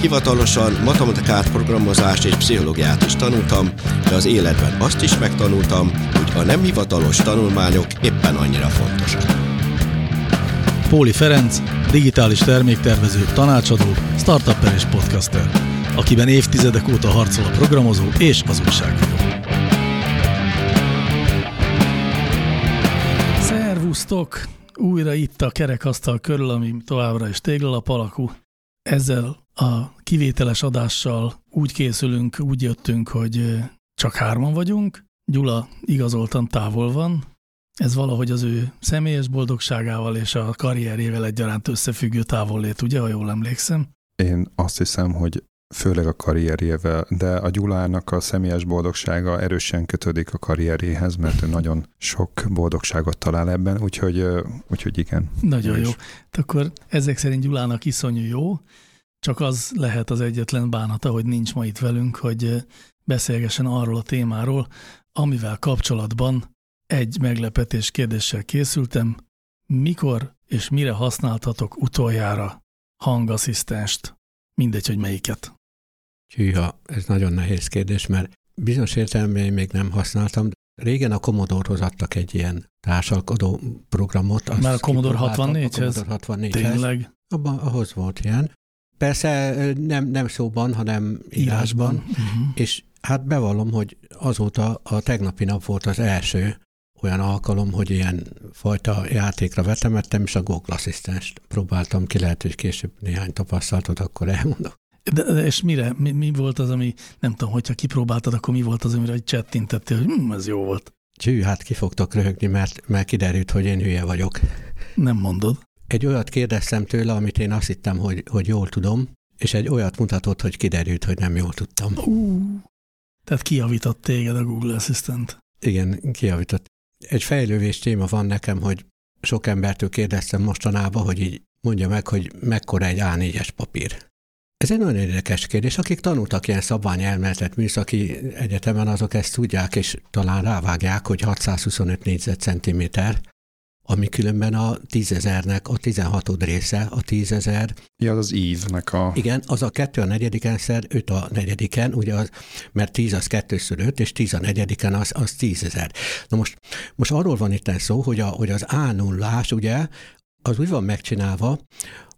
hivatalosan matematikát, programozást és pszichológiát is tanultam, de az életben azt is megtanultam, hogy a nem hivatalos tanulmányok éppen annyira fontosak. Póli Ferenc, digitális terméktervező, tanácsadó, startupper és podcaster, akiben évtizedek óta harcol a programozó és az újságíró. Szervusztok! Újra itt a kerekasztal körül, ami továbbra is téglalap alakú. Ezzel a kivételes adással úgy készülünk, úgy jöttünk, hogy csak hárman vagyunk. Gyula igazoltan távol van. Ez valahogy az ő személyes boldogságával és a karrierjével egyaránt összefüggő távollét, ugye, ha jól emlékszem? Én azt hiszem, hogy főleg a karrierjével, de a Gyulának a személyes boldogsága erősen kötődik a karrierjéhez, mert ő nagyon sok boldogságot talál ebben, úgyhogy, úgyhogy igen. Nagyon jó. Akkor ezek szerint Gyulának iszonyú jó, csak az lehet az egyetlen bánata, hogy nincs ma itt velünk, hogy beszélgessen arról a témáról, amivel kapcsolatban egy meglepetés kérdéssel készültem. Mikor és mire használtatok utoljára hangasszisztenst? Mindegy, hogy melyiket. Hűha, ez nagyon nehéz kérdés, mert bizonyos értelemben még nem használtam. Régen a Commodore-hoz adtak egy ilyen társalkodó programot. Már a Commodore 64-hez? A Commodore 64-hez. Tényleg? Abban, ahhoz volt ilyen. Persze nem, nem szóban, hanem írásban. Uh-huh. És hát bevallom, hogy azóta a tegnapi nap volt az első olyan alkalom, hogy ilyen fajta játékra vetemettem, és a Google Assistant próbáltam ki, lehet, hogy később néhány tapasztalatot akkor elmondok. De, de és mire? Mi, mi volt az, ami, nem tudom, hogyha kipróbáltad, akkor mi volt az, amire egy csettintettél, hogy hm, ez jó volt? Csű, hát ki fogtok röhögni, mert, mert kiderült, hogy én hülye vagyok. Nem mondod. Egy olyat kérdeztem tőle, amit én azt hittem, hogy, hogy jól tudom, és egy olyat mutatott, hogy kiderült, hogy nem jól tudtam. Uh, tehát kiavított téged a Google Assistant. Igen, kiavított. Egy fejlővés téma van nekem, hogy sok embertől kérdeztem mostanában, hogy így mondja meg, hogy mekkora egy A4-es papír. Ez egy nagyon érdekes kérdés. Akik tanultak ilyen szabványelméletet műszaki egyetemen, azok ezt tudják, és talán rávágják, hogy 625 négyzetcentiméter, ami különben a tízezernek a 16 része, a tízezer. Ja, az az ívnek a... Igen, az a kettő a negyediken szer, öt a negyediken, ugye az, mert tíz az kettőször öt, és tíz a negyediken az, az tízezer. Na most, most arról van itt szó, hogy, a, hogy az A nullás, ugye, az úgy van megcsinálva,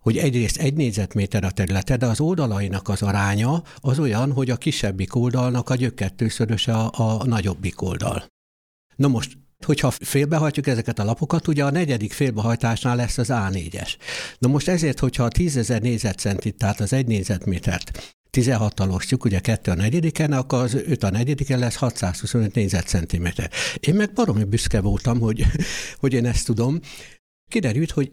hogy egyrészt egy négyzetméter a területe, de az oldalainak az aránya az olyan, hogy a kisebbik oldalnak a gyökkettőszöröse a, a nagyobbik oldal. Na most Hogyha félbehajtjuk ezeket a lapokat, ugye a negyedik félbehajtásnál lesz az A4-es. Na most ezért, hogyha a 10.000 négyzetcentit, tehát az egy négyzetmétert 16-tal osztjuk, ugye 2 a negyediken, akkor az 5 a negyediken lesz 625 négyzetcentiméter. Én meg baromi büszke voltam, hogy, hogy én ezt tudom. Kiderült, hogy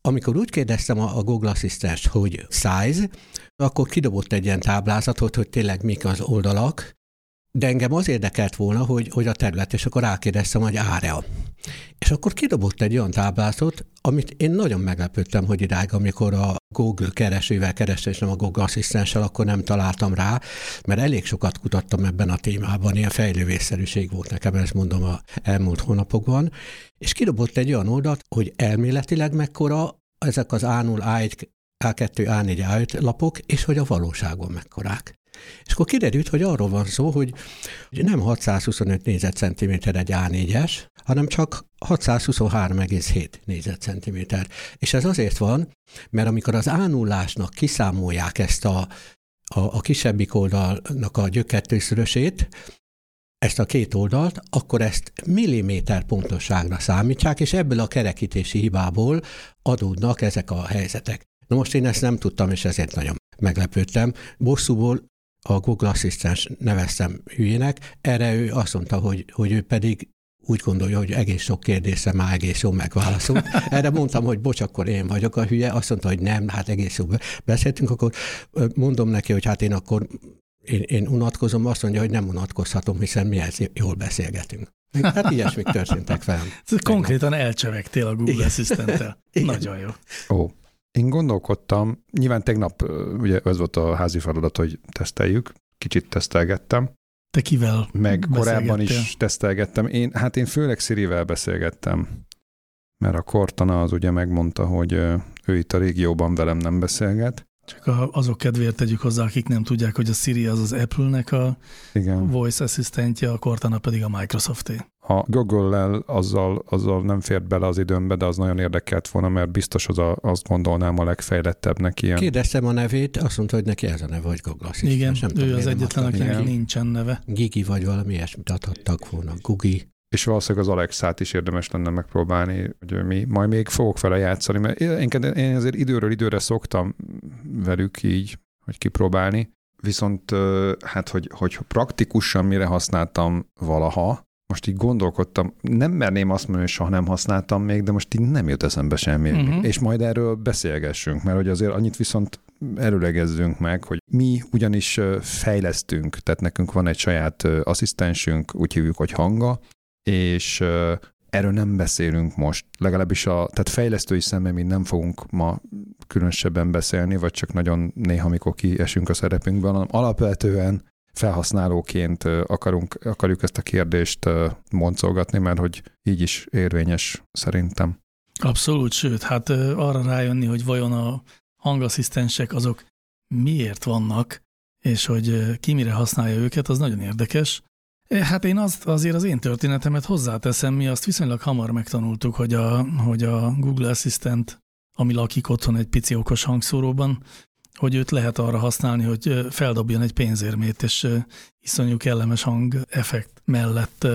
amikor úgy kérdeztem a, Google Assistant, hogy size, akkor kidobott egy ilyen táblázatot, hogy tényleg mik az oldalak, de engem az érdekelt volna, hogy, hogy a terület, és akkor rákérdeztem, hogy área. És akkor kidobott egy olyan táblázatot, amit én nagyon meglepődtem, hogy idáig, amikor a Google keresővel kerestem, és nem a Google asszisztenssel, akkor nem találtam rá, mert elég sokat kutattam ebben a témában, ilyen fejlővészszerűség volt nekem, ezt mondom a elmúlt hónapokban, és kidobott egy olyan oldalt, hogy elméletileg mekkora ezek az A0, A1, A2, A4, A5 lapok, és hogy a valóságban mekkorák. És akkor kiderült, hogy arról van szó, hogy nem 625 négyzetcentiméter egy A4-es, hanem csak 623,7 négyzetcentiméter. És ez azért van, mert amikor az 0 kiszámolják ezt a, a, a kisebbik oldalnak a gyökkettőszörösét, ezt a két oldalt, akkor ezt milliméter pontosságra számítják, és ebből a kerekítési hibából adódnak ezek a helyzetek. Na most én ezt nem tudtam, és ezért nagyon meglepődtem. Bosszúból a Google Assistant neveztem hülyének, erre ő azt mondta, hogy, hogy ő pedig úgy gondolja, hogy egész sok kérdésre már egész jól megválaszolt. Erre mondtam, hogy bocs, akkor én vagyok a hülye, azt mondta, hogy nem, hát egész jól beszéltünk, akkor mondom neki, hogy hát én akkor én, én unatkozom, azt mondja, hogy nem unatkozhatom, hiszen mi ezt jól beszélgetünk. Hát ilyesmik történtek velem. Konkrétan elcsevegtél a Google Assistant-tel. Nagyon jó. Ó, én gondolkodtam, nyilván tegnap ugye ez volt a házi feladat, hogy teszteljük, kicsit tesztelgettem. Te kivel Meg korábban is tesztelgettem. Én, hát én főleg Szirivel beszélgettem, mert a Cortana az ugye megmondta, hogy ő itt a régióban velem nem beszélget. Csak azok kedvéért tegyük hozzá, akik nem tudják, hogy a Siri az az Apple-nek a Igen. voice assistantja, a Cortana pedig a Microsoft-é. A Google-lel azzal, azzal nem fért bele az időmbe, de az nagyon érdekelt volna, mert biztos az a, azt gondolnám a legfejlettebbnek ilyen. Kérdeztem a nevét, azt mondta, hogy neki ez a neve, hogy Google Assistant. Igen, nem ő tudom, az egyetlen, akinek nincsen neve. Gigi vagy valami ilyesmit adhattak volna. Gugi. És valószínűleg az Alexát is érdemes lenne megpróbálni, hogy mi majd még fogok vele játszani, mert én, én azért időről időre szoktam velük így, hogy kipróbálni, viszont hát, hogy, hogy praktikusan mire használtam valaha, most így gondolkodtam, nem merném azt mondani, hogy soha nem használtam még, de most így nem jut eszembe semmi. Uh-huh. És majd erről beszélgessünk, mert hogy azért annyit viszont erőlegezzünk meg, hogy mi ugyanis fejlesztünk, tehát nekünk van egy saját asszisztensünk, úgy hívjuk, hogy hanga, és erről nem beszélünk most, legalábbis a, tehát fejlesztői szemben mi nem fogunk ma különösebben beszélni, vagy csak nagyon néha, amikor kiesünk a szerepünkben, hanem alapvetően felhasználóként akarunk, akarjuk ezt a kérdést moncolgatni, mert hogy így is érvényes szerintem. Abszolút, sőt, hát arra rájönni, hogy vajon a hangasszisztensek azok miért vannak, és hogy ki mire használja őket, az nagyon érdekes. Hát én azt, azért az én történetemet hozzáteszem, mi azt viszonylag hamar megtanultuk, hogy a, hogy a Google Assistant, ami lakik otthon egy pici okos hangszóróban, hogy őt lehet arra használni, hogy feldobjon egy pénzérmét, és iszonyú kellemes hang effekt mellett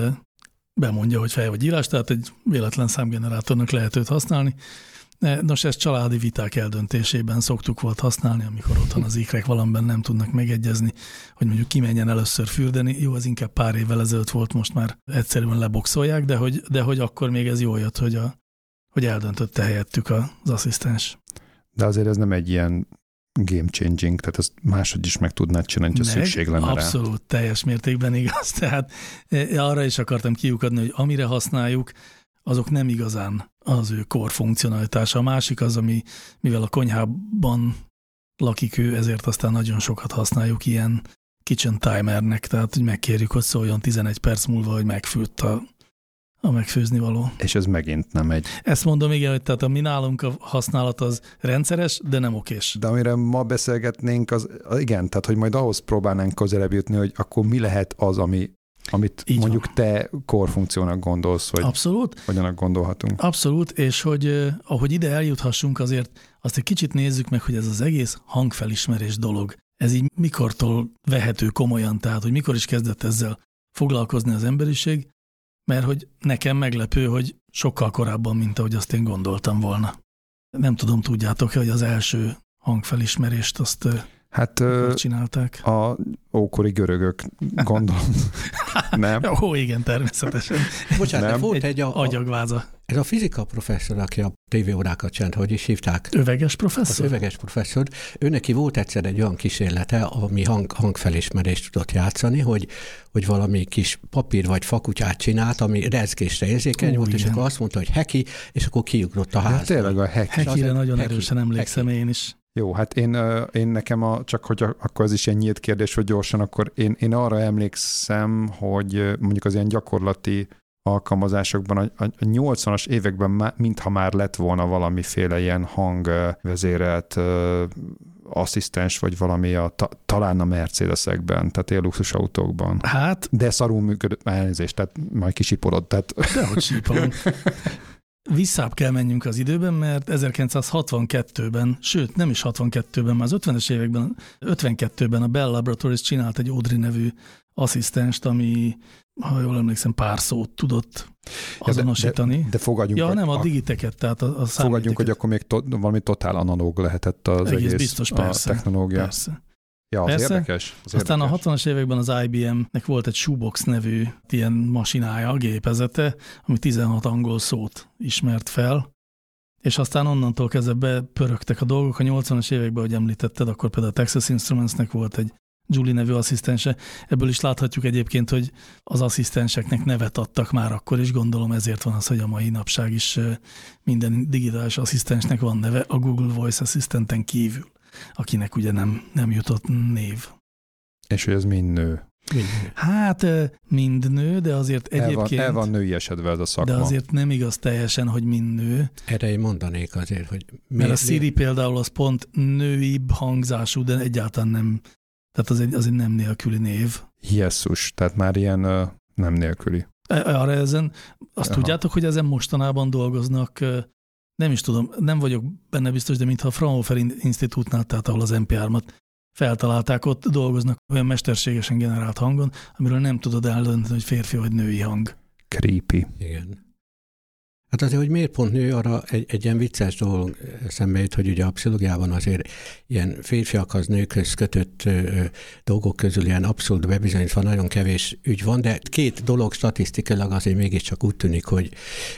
bemondja, hogy fej vagy írás, tehát egy véletlen számgenerátornak lehet őt használni. Nos, ezt családi viták eldöntésében szoktuk volt használni, amikor otthon az ikrek valamiben nem tudnak megegyezni, hogy mondjuk kimenjen először fürdeni. Jó, az inkább pár évvel ezelőtt volt, most már egyszerűen leboxolják, de hogy, de hogy akkor még ez jól jött, hogy, a, hogy eldöntötte helyettük az asszisztens. De azért ez nem egy ilyen game changing, tehát ezt máshogy is meg tudnád csinálni, ha szükség lenne Abszolút, rá. teljes mértékben igaz. Tehát e, arra is akartam kiukadni, hogy amire használjuk, azok nem igazán az ő core funkcionalitása. A másik az, ami, mivel a konyhában lakik ő, ezért aztán nagyon sokat használjuk ilyen kitchen timernek, tehát hogy megkérjük, hogy szóljon 11 perc múlva, hogy megfűtt a a megfőzni való. És ez megint nem egy. Ezt mondom, igen, hogy tehát a mi nálunk a használat az rendszeres, de nem okés. De amire ma beszélgetnénk, az igen, tehát hogy majd ahhoz próbálnánk közelebb jutni, hogy akkor mi lehet az, ami, amit Így mondjuk van. te korfunkciónak gondolsz, vagy Abszolút. hogyanak gondolhatunk. Abszolút, és hogy ahogy ide eljuthassunk, azért azt egy kicsit nézzük meg, hogy ez az egész hangfelismerés dolog, ez így mikortól vehető komolyan, tehát hogy mikor is kezdett ezzel foglalkozni az emberiség, mert hogy nekem meglepő, hogy sokkal korábban, mint ahogy azt én gondoltam volna. Nem tudom, tudjátok-e, hogy az első hangfelismerést azt Hát csinálták? A ókori görögök, gondolom. nem? Ó, igen, természetesen. Bocsánat, nem. volt egy, egy a, agyagváza. Ez a fizika professzor, aki a tévéórákat csinált, hogy is hívták? Öveges professzor? Az öveges professzor. Ő neki volt egyszer egy olyan kísérlete, ami hang, hangfelismerést tudott játszani, hogy, hogy valami kis papír vagy fakutyát csinált, ami rezgésre érzékeny Ó, volt, igen. és akkor azt mondta, hogy heki, és akkor kiugrott a házba. Ja, tényleg a heki. Hekire nagyon heki, erősen emlékszem heki. én is. Jó, hát én, én nekem a, csak hogy akkor ez is egy nyílt kérdés, hogy gyorsan, akkor én, én arra emlékszem, hogy mondjuk az ilyen gyakorlati alkalmazásokban a, a 80-as években má, mintha már lett volna valamiféle ilyen hangvezérelt asszisztens, vagy valami a, ta, talán a Mercedesekben, tehát ilyen luxus autókban. Hát. De szarul működött, elnézést, tehát majd kisipolod. Tehát... Dehogy sípolunk. Visszább kell menjünk az időben, mert 1962-ben, sőt nem is 62-ben, már az 50-es években, 52-ben a Bell Laboratories csinált egy Audrey nevű asszisztenst, ami, ha jól emlékszem, pár szót tudott azonosítani. De, de, de fogadjunk, ja, nem, a digiteket, tehát a, a Fogadjunk, hogy akkor még to, valami totál analóg lehetett az egész, egész biztos, a persze, technológia. Persze. Ja, az Persze. érdekes. Az Aztán érdekes. a 60-as években az IBM-nek volt egy Shoebox nevű ilyen masinája, a gépezete, ami 16 angol szót ismert fel, és aztán onnantól kezdve bepörögtek a dolgok. A 80-as években, ahogy említetted, akkor például a Texas Instrumentsnek volt egy Julie nevű asszisztense. Ebből is láthatjuk egyébként, hogy az asszisztenseknek nevet adtak már akkor, és gondolom ezért van az, hogy a mai napság is minden digitális asszisztensnek van neve a Google Voice Assistenten kívül, akinek ugye nem, nem jutott név. És hogy ez mind nő. Mind. Hát mind nő, de azért egyébként... El van, el van női esedve ez a szakma. De azért nem igaz teljesen, hogy mind nő. Erre én mondanék azért, hogy... Mert a Siri például az pont nőibb hangzású, de egyáltalán nem, tehát az egy, az egy nem nélküli név. Jesszus, tehát már ilyen uh, nem nélküli. E, arra ezen, azt Aha. tudjátok, hogy ezen mostanában dolgoznak, nem is tudom, nem vagyok benne biztos, de mintha a Fraunhofer Institútnál, tehát ahol az NPR-mat feltalálták, ott dolgoznak olyan mesterségesen generált hangon, amiről nem tudod eldönteni, hogy férfi vagy női hang. Creepy. Igen. Hát azért, hogy miért pont nő, arra egy, egy ilyen vicces dolog szembe jut, hogy ugye a pszichológiában azért ilyen férfiakhoz, nőkhöz kötött dolgok közül ilyen abszolút bebizonyítva nagyon kevés ügy van, de két dolog statisztikailag azért mégiscsak úgy tűnik, hogy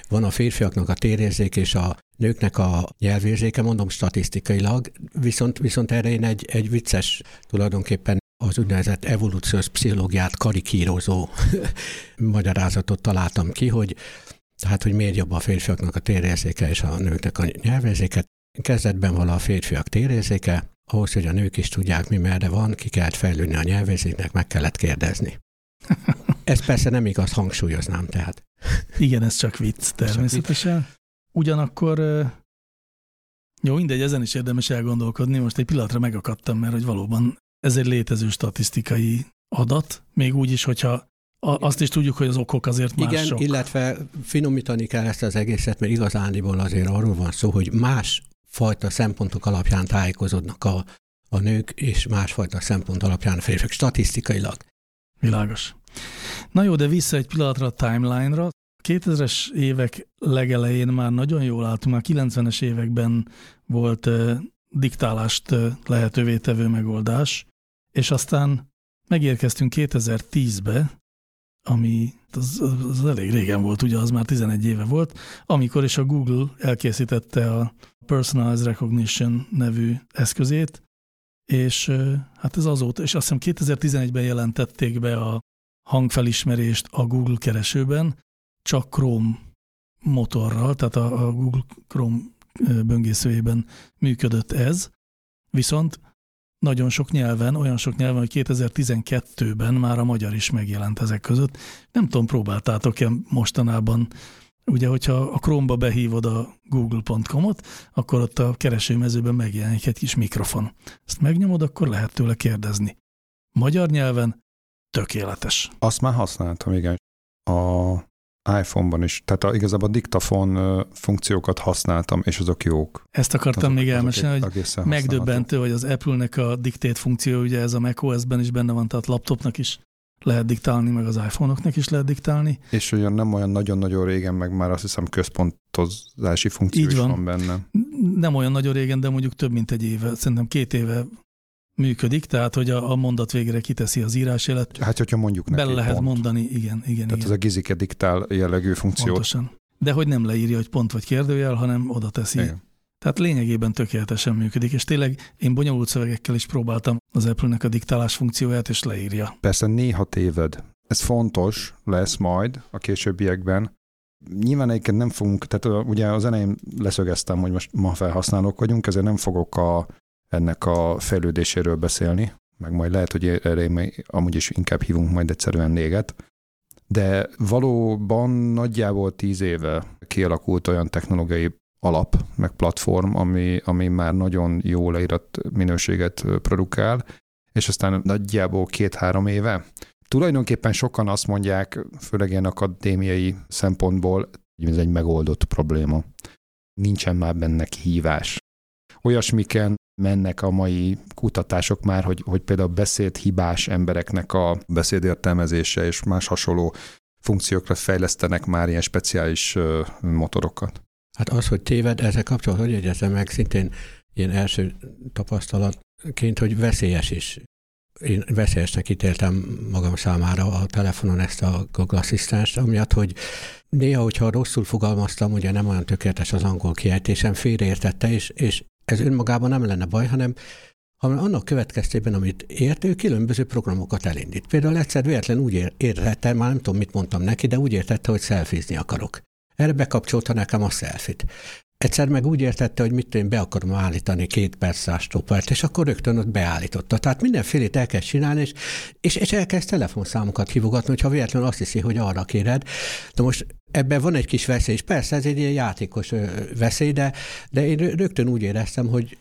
van a férfiaknak a térérzék és a nőknek a nyelvérzéke, mondom statisztikailag, viszont, viszont erre én egy, egy vicces tulajdonképpen az úgynevezett evolúciós pszichológiát karikírozó magyarázatot találtam ki, hogy tehát, hogy miért jobb a férfiaknak a térérzéke és a nőknek a nyelvérzéke. Kezdetben van a férfiak térérzéke, ahhoz, hogy a nők is tudják, mi merre van, ki kellett fejlődni a nyelvérzéknek, meg kellett kérdezni. Ez persze nem igaz, hangsúlyoznám tehát. Igen, ez csak vicc természetesen. Ugyanakkor jó, mindegy, ezen is érdemes elgondolkodni. Most egy pillanatra megakadtam, mert hogy valóban ez egy létező statisztikai adat, még úgy is, hogyha azt is tudjuk, hogy az okok azért Igen, mások. illetve finomítani kell ezt az egészet, mert igazániból azért arról van szó, hogy más fajta szempontok alapján tájékozódnak a, a nők, és másfajta szempont alapján a férfiak statisztikailag. Világos. Na jó, de vissza egy pillanatra a timeline-ra. 2000-es évek legelején már nagyon jól látunk, már 90-es években volt uh, diktálást uh, lehetővé tevő megoldás, és aztán megérkeztünk 2010-be, ami az, az elég régen volt, ugye az már 11 éve volt, amikor is a Google elkészítette a Personalized Recognition nevű eszközét, és hát ez azóta, és azt hiszem 2011-ben jelentették be a hangfelismerést a Google keresőben, csak Chrome motorral, tehát a, a Google Chrome böngészőjében működött ez, viszont nagyon sok nyelven, olyan sok nyelven, hogy 2012-ben már a magyar is megjelent ezek között. Nem tudom, próbáltátok-e mostanában, ugye, hogyha a Chrome-ba behívod a google.com-ot, akkor ott a keresőmezőben megjelenik egy kis mikrofon. Ezt megnyomod, akkor lehet tőle kérdezni. Magyar nyelven tökéletes. Azt már használtam, igen. A iPhone-ban is. Tehát a, igazából a diktafon funkciókat használtam, és azok jók. Ezt akartam azok, még elmesélni, hogy megdöbbentő, hogy az Apple-nek a diktét funkció, ugye ez a macOS-ben is benne van, tehát laptopnak is lehet diktálni, meg az iPhone-oknak is lehet diktálni. És olyan nem olyan nagyon-nagyon régen, meg már azt hiszem központozási funkció Így van. is van benne. Nem olyan nagyon régen, de mondjuk több mint egy éve, szerintem két éve működik, tehát hogy a, a mondat végre kiteszi az írásjelet. Hát, hogyha mondjuk neki Bele lehet pont. mondani, igen, igen. Tehát igen. ez a gizike diktál jellegű funkció. Pontosan. De hogy nem leírja, hogy pont vagy kérdőjel, hanem oda teszi. Igen. Tehát lényegében tökéletesen működik, és tényleg én bonyolult szövegekkel is próbáltam az Apple-nek a diktálás funkcióját, és leírja. Persze néha téved. Ez fontos lesz majd a későbbiekben. Nyilván egyébként nem fogunk, tehát ugye az elején leszögeztem, hogy most ma felhasználók vagyunk, ezért nem fogok a ennek a fejlődéséről beszélni, meg majd lehet, hogy erre amúgy is inkább hívunk majd egyszerűen néget, de valóban nagyjából tíz éve kialakult olyan technológiai alap, meg platform, ami, ami már nagyon jó leírat minőséget produkál, és aztán nagyjából két-három éve. Tulajdonképpen sokan azt mondják, főleg ilyen akadémiai szempontból, hogy ez egy megoldott probléma. Nincsen már benne hívás. Olyasmiken mennek a mai kutatások már, hogy, hogy például beszéd hibás embereknek a beszédértelmezése és más hasonló funkciókra fejlesztenek már ilyen speciális motorokat. Hát az, hogy téved, ezzel kapcsolatban, hogy jegyezem meg, szintén ilyen első tapasztalatként, hogy veszélyes is. Én veszélyesnek ítéltem magam számára a telefonon ezt a Google Assistant, amiatt, hogy néha, hogyha rosszul fogalmaztam, ugye nem olyan tökéletes az angol kiejtésem, félreértette, és, és ez önmagában nem lenne baj, hanem hanem annak következtében, amit ért, ő különböző programokat elindít. Például egyszer véletlen úgy értette, már nem tudom, mit mondtam neki, de úgy értette, hogy szelfizni akarok. Erre bekapcsolta nekem a szelfit. Egyszer meg úgy értette, hogy mit én be akarom állítani két perc stoppert, és akkor rögtön ott beállította. Tehát mindenfélét elkezd csinálni, és, és, és elkezd telefonszámokat hívogatni, hogyha véletlenül azt hiszi, hogy arra kéred. De most ebben van egy kis veszély, és persze ez egy ilyen játékos veszély, de, de én rögtön úgy éreztem, hogy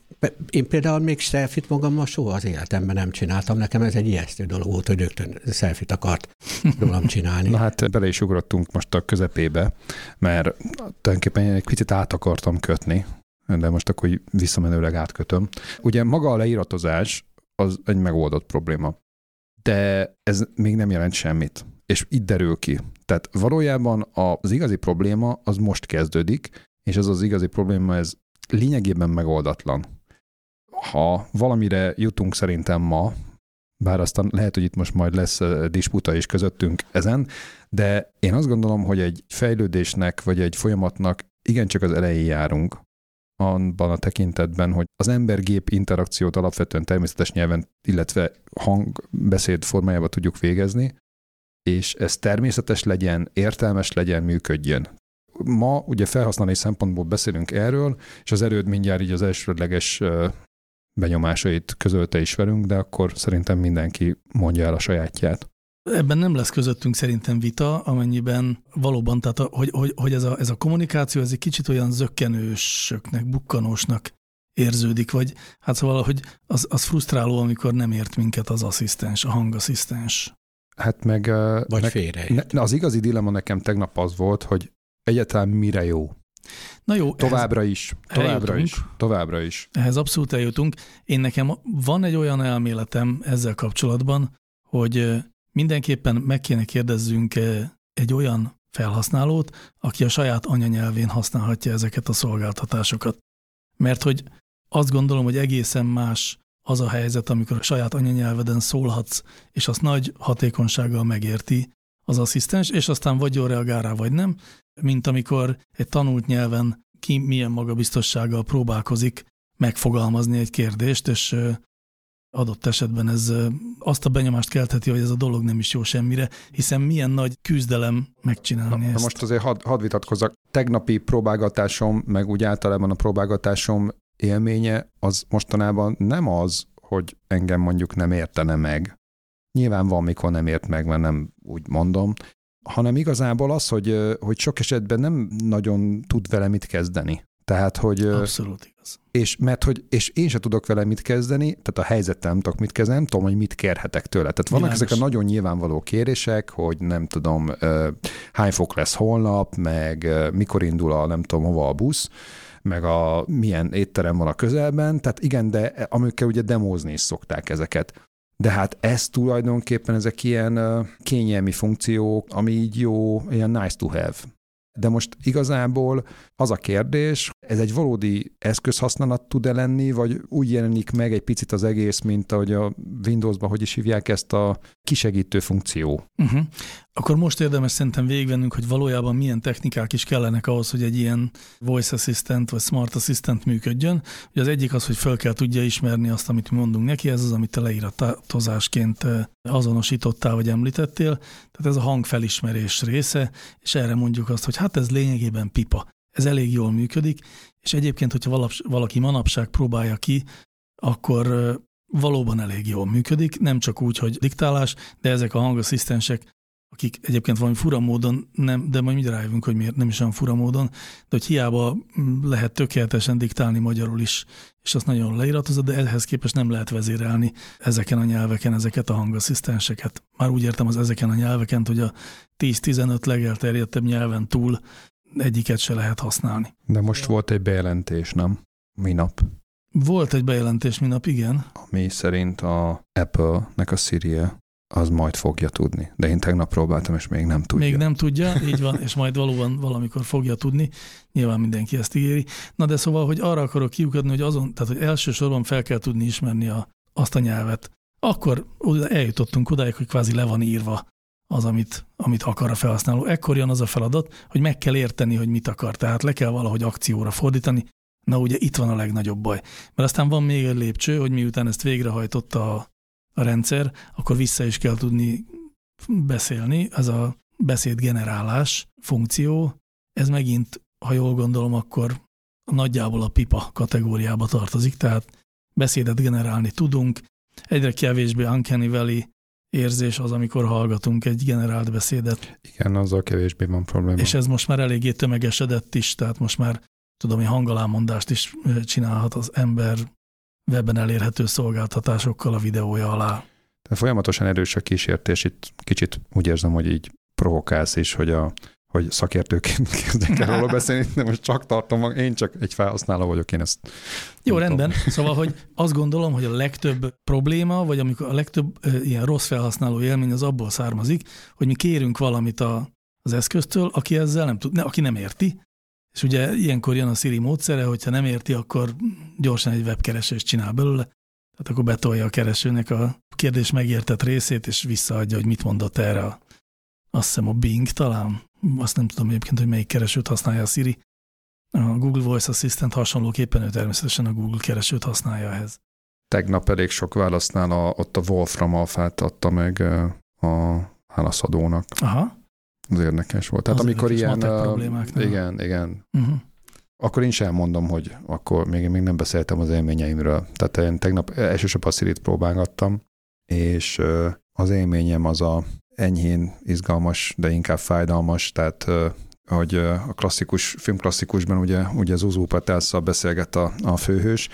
én például még selfit magammal soha az életemben nem csináltam. Nekem ez egy ijesztő dolog volt, hogy rögtön selfit akart rólam csinálni. Na hát bele is ugrottunk most a közepébe, mert tulajdonképpen egy picit át akartam kötni, de most akkor visszamenőleg átkötöm. Ugye maga a leíratozás az egy megoldott probléma, de ez még nem jelent semmit. És itt derül ki. Tehát valójában az igazi probléma az most kezdődik, és ez az igazi probléma, ez lényegében megoldatlan ha valamire jutunk szerintem ma, bár aztán lehet, hogy itt most majd lesz disputa is közöttünk ezen, de én azt gondolom, hogy egy fejlődésnek, vagy egy folyamatnak igencsak az elején járunk, abban a tekintetben, hogy az ember-gép interakciót alapvetően természetes nyelven, illetve hangbeszéd formájában tudjuk végezni, és ez természetes legyen, értelmes legyen, működjön. Ma ugye felhasználói szempontból beszélünk erről, és az erőd mindjárt így az elsődleges benyomásait közölte is velünk, de akkor szerintem mindenki mondja el a sajátját. Ebben nem lesz közöttünk szerintem vita, amennyiben valóban, tehát a, hogy, hogy, hogy ez, a, ez a kommunikáció, ez egy kicsit olyan zökkenősöknek, bukkanósnak érződik, vagy hát szóval, hogy az, az frusztráló, amikor nem ért minket az asszisztens, a hangasszisztens. Hát meg... Vagy ne, félre. Ne, az igazi dilemma nekem tegnap az volt, hogy egyáltalán mire jó Na jó. Továbbra is. Továbbra is. Továbbra is. Ehhez abszolút eljutunk. Én nekem van egy olyan elméletem ezzel kapcsolatban, hogy mindenképpen meg kéne kérdezzünk egy olyan felhasználót, aki a saját anyanyelvén használhatja ezeket a szolgáltatásokat. Mert hogy azt gondolom, hogy egészen más az a helyzet, amikor a saját anyanyelveden szólhatsz, és azt nagy hatékonysággal megérti az asszisztens, és aztán vagy jól reagál rá, vagy nem, mint amikor egy tanult nyelven ki milyen magabiztossággal próbálkozik megfogalmazni egy kérdést, és adott esetben ez azt a benyomást keltheti, hogy ez a dolog nem is jó semmire, hiszen milyen nagy küzdelem megcsinálni na, ezt. Na most azért hadd had vitatkozzak. Tegnapi próbálgatásom, meg úgy általában a próbálgatásom élménye az mostanában nem az, hogy engem mondjuk nem értene meg. Nyilván van, mikor nem ért meg, mert nem úgy mondom, hanem igazából az, hogy, hogy sok esetben nem nagyon tud vele mit kezdeni. Tehát, hogy... Abszolút igaz. És, mert, hogy, és én se tudok vele mit kezdeni, tehát a helyzettel nem tudok mit kezdeni, nem tudom, hogy mit kérhetek tőle. Tehát vannak Világos. ezek a nagyon nyilvánvaló kérések, hogy nem tudom, hány fok lesz holnap, meg mikor indul a nem tudom hova a busz, meg a milyen étterem van a közelben, tehát igen, de amikkel ugye demózni is szokták ezeket. De hát ez tulajdonképpen ezek ilyen kényelmi funkciók, ami így jó, ilyen nice to have. De most igazából az a kérdés, ez egy valódi eszközhasználat tud-e lenni, vagy úgy jelenik meg egy picit az egész, mint ahogy a Windowsban, hogy is hívják ezt a kisegítő funkció. Uh-huh. Akkor most érdemes szerintem végigvennünk, hogy valójában milyen technikák is kellenek ahhoz, hogy egy ilyen voice assistant vagy smart assistant működjön. Ugye az egyik az, hogy fel kell tudja ismerni azt, amit mi mondunk neki, ez az, amit te leíratozásként azonosítottál vagy említettél. Tehát ez a hangfelismerés része, és erre mondjuk azt, hogy hát ez lényegében pipa. Ez elég jól működik, és egyébként, hogyha valaki manapság próbálja ki, akkor valóban elég jól működik, nem csak úgy, hogy diktálás, de ezek a hangasszisztensek, akik egyébként valami fura módon, nem, de majd mindjárt rájövünk, hogy miért nem is olyan fura módon, de hogy hiába lehet tökéletesen diktálni magyarul is, és azt nagyon leíratozott, de ehhez képest nem lehet vezérelni ezeken a nyelveken ezeket a hangasszisztenseket. Már úgy értem az ezeken a nyelveken, hogy a 10-15 legelterjedtebb nyelven túl egyiket se lehet használni. De most volt egy bejelentés, nem? Minap. Volt egy bejelentés minap, igen. Ami szerint a Apple-nek a siri az majd fogja tudni. De én tegnap próbáltam, és még nem tudja. Még nem tudja, így van, és majd valóban valamikor fogja tudni. Nyilván mindenki ezt ígéri. Na de szóval, hogy arra akarok kiukadni, hogy azon, tehát hogy elsősorban fel kell tudni ismerni a, azt a nyelvet. Akkor eljutottunk odáig, hogy kvázi le van írva az, amit, amit akar a felhasználó. Ekkor jön az a feladat, hogy meg kell érteni, hogy mit akar. Tehát le kell valahogy akcióra fordítani, Na ugye itt van a legnagyobb baj. Mert aztán van még egy lépcső, hogy miután ezt végrehajtotta a, a rendszer, akkor vissza is kell tudni beszélni. Ez a beszédgenerálás funkció, ez megint, ha jól gondolom, akkor nagyjából a pipa kategóriába tartozik, tehát beszédet generálni tudunk, egyre kevésbé uncanny valley érzés az, amikor hallgatunk egy generált beszédet. Igen, azzal kevésbé van probléma. És ez most már eléggé tömegesedett is, tehát most már tudom, hogy hangalámondást is csinálhat az ember webben elérhető szolgáltatásokkal a videója alá. De folyamatosan erős a kísértés, itt kicsit úgy érzem, hogy így provokálsz is, hogy a hogy szakértőként kezdek el róla beszélni, de most csak tartom, én csak egy felhasználó vagyok, én ezt Jó, rendben. Tudom. Szóval, hogy azt gondolom, hogy a legtöbb probléma, vagy amikor a legtöbb ilyen rossz felhasználó élmény az abból származik, hogy mi kérünk valamit a, az eszköztől, aki ezzel nem tud, ne, aki nem érti, és ugye ilyenkor jön a Siri módszere, hogyha nem érti, akkor gyorsan egy webkeresést csinál belőle, tehát akkor betolja a keresőnek a kérdés megértett részét, és visszaadja, hogy mit mondott erre a, azt hiszem a Bing talán, azt nem tudom egyébként, hogy melyik keresőt használja a Siri. A Google Voice Assistant hasonlóképpen ő természetesen a Google keresőt használja ehhez. Tegnap elég sok válasznál a, ott a Wolfram alfát adta meg a válaszadónak. Aha. Az érdekes volt. Tehát Az amikor ilyen... problémáknál. Igen, igen. Uh-huh. Akkor én sem mondom, hogy akkor még, még nem beszéltem az élményeimről. Tehát én tegnap elsősorban a próbálgattam, és az élményem az a enyhén izgalmas, de inkább fájdalmas, tehát hogy a klasszikus, filmklasszikusban ugye, ugye Zuzu Patelszal beszélget a, a főhős,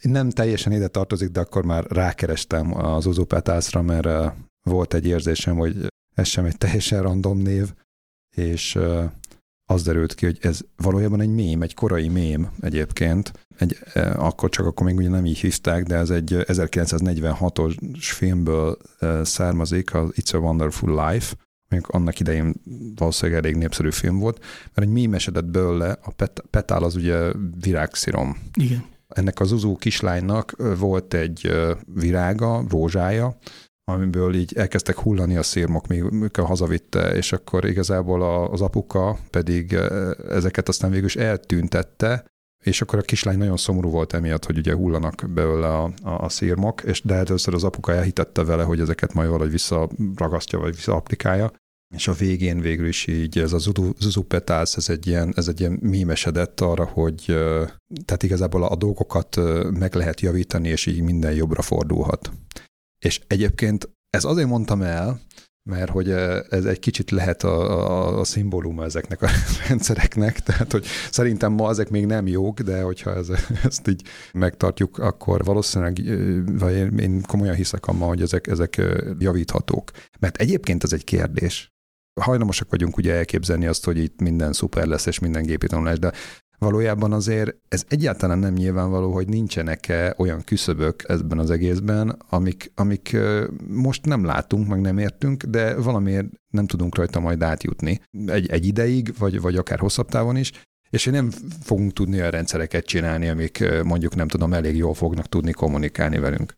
nem teljesen ide tartozik, de akkor már rákerestem az Zuzu Petelszra, mert volt egy érzésem, hogy ez sem egy teljesen random név, és az derült ki, hogy ez valójában egy mém, egy korai mém egyébként. Egy, akkor csak akkor még ugye nem így hívták, de ez egy 1946-os filmből származik, az It's a Wonderful Life, még annak idején valószínűleg elég népszerű film volt, mert egy mém esedett belőle, a pet, petál az ugye virágszirom. Igen. Ennek az uzó kislánynak volt egy virága, rózsája, amiből így elkezdtek hullani a szírmok, mikor hazavitte, és akkor igazából az apuka pedig ezeket aztán végül is eltüntette, és akkor a kislány nagyon szomorú volt emiatt, hogy ugye hullanak belőle a, a, a szírmok, és de először az apuka elhitette vele, hogy ezeket majd valahogy visszaragasztja, vagy visszaapplikálja, és a végén végül is így ez a zuzupetász, ez egy ilyen, ez egy ilyen mímesedett arra, hogy tehát igazából a dolgokat meg lehet javítani, és így minden jobbra fordulhat. És egyébként ez azért mondtam el, mert hogy ez egy kicsit lehet a, a, a szimbóluma ezeknek a rendszereknek, tehát hogy szerintem ma ezek még nem jók, de hogyha ez, ezt így megtartjuk, akkor valószínűleg, vagy én, komolyan hiszek abban, hogy ezek, ezek javíthatók. Mert egyébként ez egy kérdés. Hajlamosak vagyunk ugye elképzelni azt, hogy itt minden szuper lesz, és minden gépi tanulás, de valójában azért ez egyáltalán nem nyilvánvaló, hogy nincsenek-e olyan küszöbök ebben az egészben, amik, amik most nem látunk, meg nem értünk, de valamiért nem tudunk rajta majd átjutni. Egy, egy ideig, vagy, vagy akár hosszabb távon is, és nem fogunk tudni olyan rendszereket csinálni, amik mondjuk nem tudom, elég jól fognak tudni kommunikálni velünk.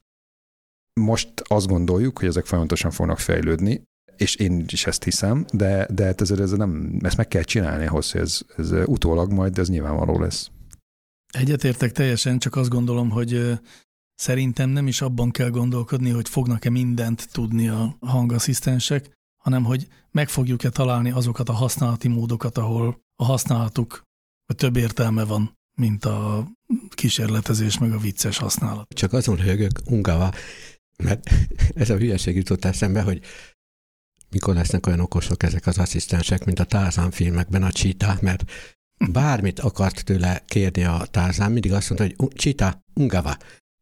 Most azt gondoljuk, hogy ezek folyamatosan fognak fejlődni, és én is ezt hiszem, de, de hát ez, ez nem, ezt meg kell csinálni ahhoz, hogy ez, ez utólag majd, ez nyilvánvaló lesz. Egyetértek teljesen, csak azt gondolom, hogy szerintem nem is abban kell gondolkodni, hogy fognak-e mindent tudni a hangasszisztensek, hanem hogy meg fogjuk-e találni azokat a használati módokat, ahol a használatuk vagy több értelme van, mint a kísérletezés meg a vicces használat. Csak azon hőgök ungava, mert ez a hülyeség jutott eszembe, hogy mikor lesznek olyan okosok ezek az asszisztensek, mint a Tarzan filmekben a Csita, mert bármit akart tőle kérni a Tarzan, mindig azt mondta, hogy Csita, ungava.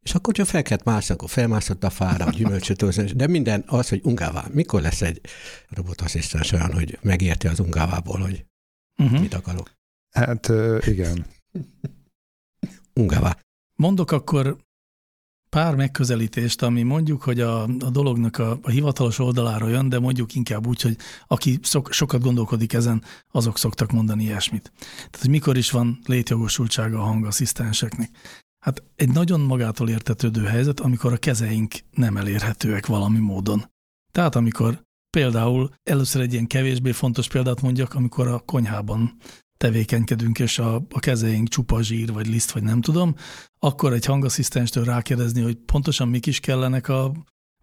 És akkor, hogyha fel kellett mászni, akkor felmászott a fára, a gyümölcsöt, de minden az, hogy ungava. Mikor lesz egy robotasszisztens olyan, hogy megérti az ungavából, hogy uh-huh. mit akarok? Hát igen. ungava. Mondok akkor pár megközelítést, ami mondjuk, hogy a, a dolognak a, a hivatalos oldaláról jön, de mondjuk inkább úgy, hogy aki szok, sokat gondolkodik ezen, azok szoktak mondani ilyesmit. Tehát, hogy mikor is van létjogosultsága a hangasszisztenseknek. Hát egy nagyon magától értetődő helyzet, amikor a kezeink nem elérhetőek valami módon. Tehát amikor például először egy ilyen kevésbé fontos példát mondjak, amikor a konyhában tevékenykedünk, és a, a kezeink csupa zsír, vagy liszt, vagy nem tudom, akkor egy hangasszisztenstől rákérdezni, hogy pontosan mik is kellenek a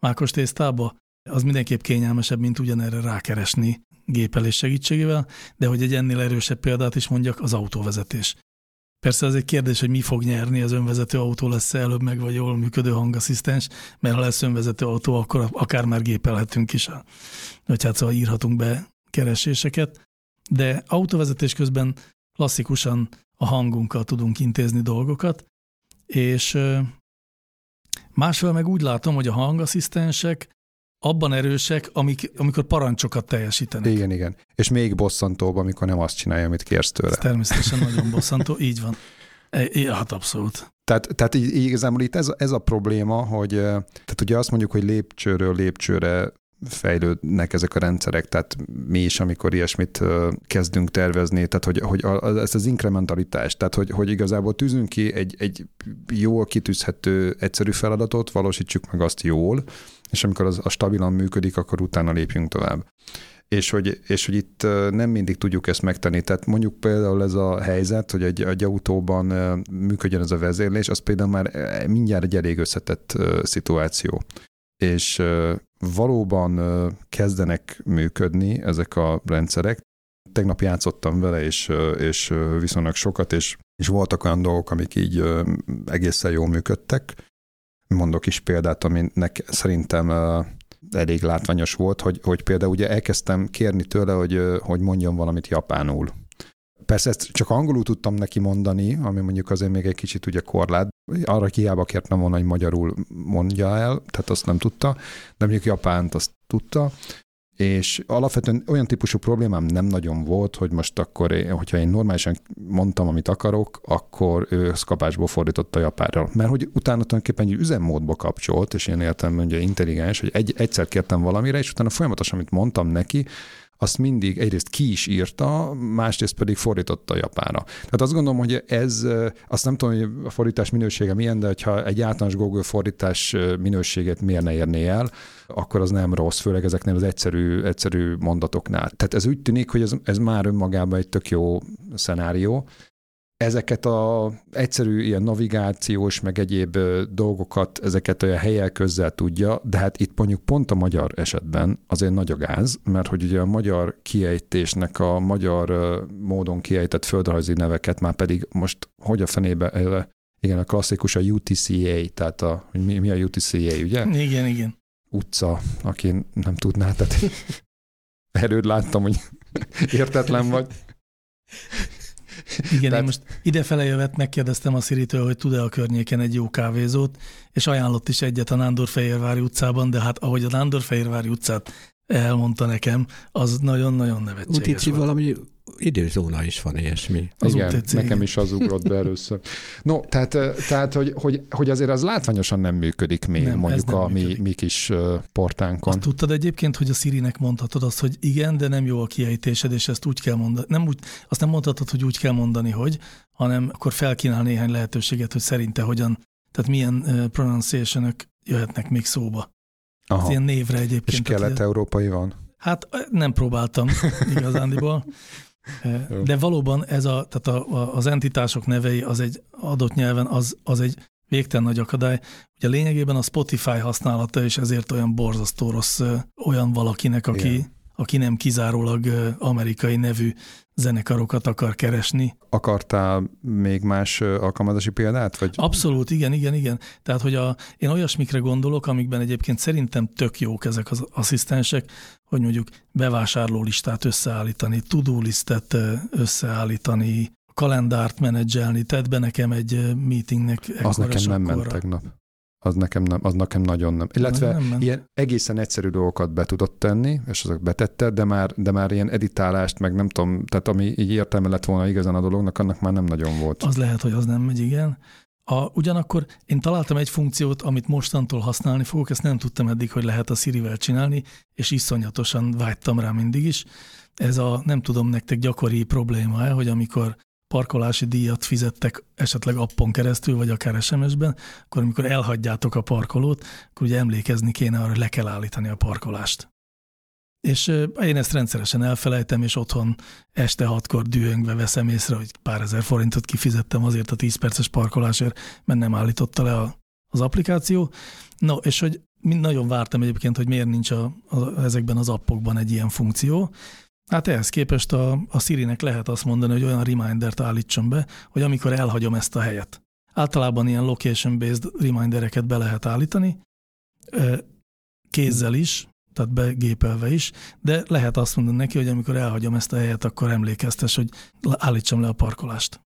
mákos tésztába, az mindenképp kényelmesebb, mint ugyanerre rákeresni gépelés segítségével, de hogy egy ennél erősebb példát is mondjak, az autóvezetés. Persze az egy kérdés, hogy mi fog nyerni, az önvezető autó lesz előbb meg, vagy jól működő hangasszisztens, mert ha lesz önvezető autó, akkor akár már gépelhetünk is, vagy hát szóval írhatunk be kereséseket, de autóvezetés közben klasszikusan a hangunkkal tudunk intézni dolgokat, és másfél meg úgy látom, hogy a hangasszisztensek abban erősek, amik, amikor parancsokat teljesítenek. Igen, igen. És még bosszantóbb, amikor nem azt csinálja, amit kérsz tőle. Ez természetesen nagyon bosszantó, így van. E, hát abszolút. Tehát, tehát így, igazából itt ez, ez a probléma, hogy tehát ugye azt mondjuk, hogy lépcsőről lépcsőre fejlődnek ezek a rendszerek, tehát mi is, amikor ilyesmit kezdünk tervezni, tehát hogy, hogy ez az inkrementalitás, tehát hogy, hogy igazából tűzünk ki egy, egy jól kitűzhető egyszerű feladatot, valósítsuk meg azt jól, és amikor az a stabilan működik, akkor utána lépjünk tovább. És hogy, és hogy itt nem mindig tudjuk ezt megtenni. Tehát mondjuk például ez a helyzet, hogy egy, egy autóban működjön ez a vezérlés, az például már mindjárt egy elég összetett szituáció. És valóban kezdenek működni ezek a rendszerek. Tegnap játszottam vele, és, és viszonylag sokat, és, és voltak olyan dolgok, amik így egészen jól működtek. Mondok is példát, aminek szerintem elég látványos volt, hogy, hogy például ugye elkezdtem kérni tőle, hogy, hogy mondjon valamit japánul. Persze ezt csak angolul tudtam neki mondani, ami mondjuk azért még egy kicsit ugye korlát. Arra hiába kértem volna, hogy magyarul mondja el, tehát azt nem tudta, de mondjuk japánt azt tudta, és alapvetően olyan típusú problémám nem nagyon volt, hogy most akkor, hogyha én normálisan mondtam, amit akarok, akkor ő szkapásból fordította japánra. Mert hogy utána tulajdonképpen egy üzemmódba kapcsolt, és én értem, hogy intelligens, hogy egy, egyszer kértem valamire, és utána folyamatosan, amit mondtam neki, azt mindig egyrészt ki is írta, másrészt pedig fordította a japánra. Tehát azt gondolom, hogy ez, azt nem tudom, hogy a fordítás minősége milyen, de ha egy általános Google fordítás minőségét miért ne érné el, akkor az nem rossz, főleg ezeknél az egyszerű, egyszerű mondatoknál. Tehát ez úgy tűnik, hogy ez, ez már önmagában egy tök jó szenárió, ezeket a egyszerű ilyen navigációs, meg egyéb dolgokat, ezeket olyan helyel közzel tudja, de hát itt mondjuk pont a magyar esetben azért nagy a gáz, mert hogy ugye a magyar kiejtésnek a magyar módon kiejtett földrajzi neveket már pedig most hogy a fenébe, igen, a klasszikus a UTCA, tehát a, mi, mi a UTCA, ugye? Igen, igen. Utca, aki nem tudná, tehát előtt láttam, hogy értetlen vagy. Igen, Tehát... én most idefele jövet megkérdeztem a Sziritől, hogy tud-e a környéken egy jó kávézót, és ajánlott is egyet a Nándorfehérvári utcában, de hát ahogy a Nándorfehérvári utcát elmondta nekem, az nagyon-nagyon nevetséges Úgy valami időzóna is van ilyesmi. Az igen, UTC, nekem is az ugrott be először. No, tehát, tehát hogy, hogy, hogy azért az látványosan nem működik még nem, mondjuk nem a mi, mi kis portánkon. Azt tudtad egyébként, hogy a Sirinek mondhatod azt, hogy igen, de nem jó a kiejtésed, és ezt úgy kell mondani. Nem úgy, azt nem mondhatod, hogy úgy kell mondani, hogy, hanem akkor felkínál néhány lehetőséget, hogy szerinte hogyan, tehát milyen pronunciation jöhetnek még szóba. Aha. Ez ilyen névre egyébként. És kelet-európai van? Hát nem próbáltam igazándiból. De valóban ez a, tehát a, a, az entitások nevei az egy adott nyelven, az, az egy végtelen nagy akadály. Ugye lényegében a Spotify használata, és ezért olyan borzasztó rossz olyan valakinek, aki, Igen. Aki nem kizárólag amerikai nevű zenekarokat akar keresni. Akartál még más alkalmazási példát? Vagy? Abszolút, igen, igen, igen. Tehát, hogy a, én olyasmikre gondolok, amikben egyébként szerintem tök jók ezek az asszisztensek, hogy mondjuk bevásárlólistát összeállítani, tudó lisztet összeállítani, kalendárt menedzselni, tedd be nekem egy meetingnek. Az nekem nem ment tegnap az nekem, nem, az nekem nagyon nem. Illetve nem, nem. ilyen egészen egyszerű dolgokat be tudott tenni, és azok betette, de már, de már ilyen editálást, meg nem tudom, tehát ami így értelme lett volna igazán a dolognak, annak már nem nagyon volt. Az lehet, hogy az nem megy, igen. A, ugyanakkor én találtam egy funkciót, amit mostantól használni fogok, ezt nem tudtam eddig, hogy lehet a Siri-vel csinálni, és iszonyatosan vágytam rá mindig is. Ez a, nem tudom, nektek gyakori probléma, hogy amikor parkolási díjat fizettek esetleg appon keresztül, vagy akár SMS-ben, akkor amikor elhagyjátok a parkolót, akkor ugye emlékezni kéne arra, hogy le kell állítani a parkolást. És én ezt rendszeresen elfelejtem, és otthon este hatkor dühöngve veszem észre, hogy pár ezer forintot kifizettem azért a 10 perces parkolásért, mert nem állította le a, az applikáció. No, és hogy mind nagyon vártam egyébként, hogy miért nincs a, a, ezekben az appokban egy ilyen funkció. Hát ehhez képest a, a Siri-nek lehet azt mondani, hogy olyan remindert állítson be, hogy amikor elhagyom ezt a helyet. Általában ilyen location-based remindereket be lehet állítani, kézzel is, tehát begépelve is, de lehet azt mondani neki, hogy amikor elhagyom ezt a helyet, akkor emlékeztes, hogy állítsam le a parkolást.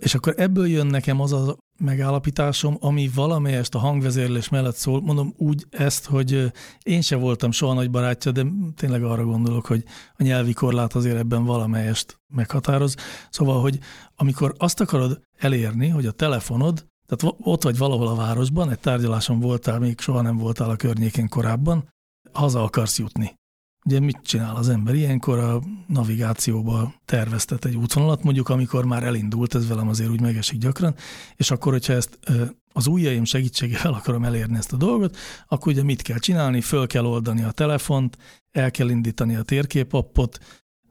És akkor ebből jön nekem az a megállapításom, ami valamelyest a hangvezérlés mellett szól, mondom úgy ezt, hogy én se voltam soha nagy barátja, de tényleg arra gondolok, hogy a nyelvi korlát azért ebben valamelyest meghatároz. Szóval, hogy amikor azt akarod elérni, hogy a telefonod, tehát ott vagy valahol a városban, egy tárgyaláson voltál, még soha nem voltál a környéken korábban, haza akarsz jutni. Ugye mit csinál az ember? Ilyenkor a navigációba terveztet egy útvonalat, mondjuk amikor már elindult, ez velem azért úgy megesik gyakran, és akkor, hogyha ezt az ujjaim segítségével akarom elérni ezt a dolgot, akkor ugye mit kell csinálni? Föl kell oldani a telefont, el kell indítani a térképappot,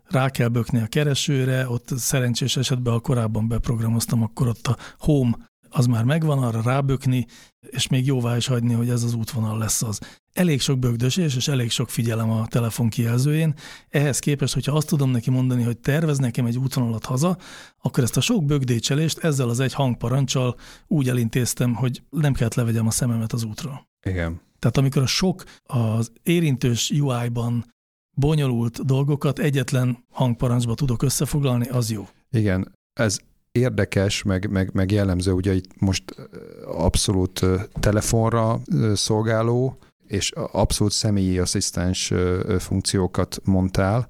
rá kell bökni a keresőre, ott szerencsés esetben, ha korábban beprogramoztam, akkor ott a home az már megvan, arra rábökni, és még jóvá is hagyni, hogy ez az útvonal lesz az. Elég sok bögdösés, és elég sok figyelem a telefon kijelzőjén. Ehhez képest, hogyha azt tudom neki mondani, hogy tervez nekem egy útvonalat haza, akkor ezt a sok bögdécselést ezzel az egy hangparancsal úgy elintéztem, hogy nem kellett levegyem a szememet az útról. Igen. Tehát amikor a sok az érintős UI-ban bonyolult dolgokat egyetlen hangparancsba tudok összefoglalni, az jó. Igen, ez érdekes, meg, meg, meg jellemző, ugye itt most abszolút telefonra szolgáló, és abszolút személyi asszisztens funkciókat mondtál,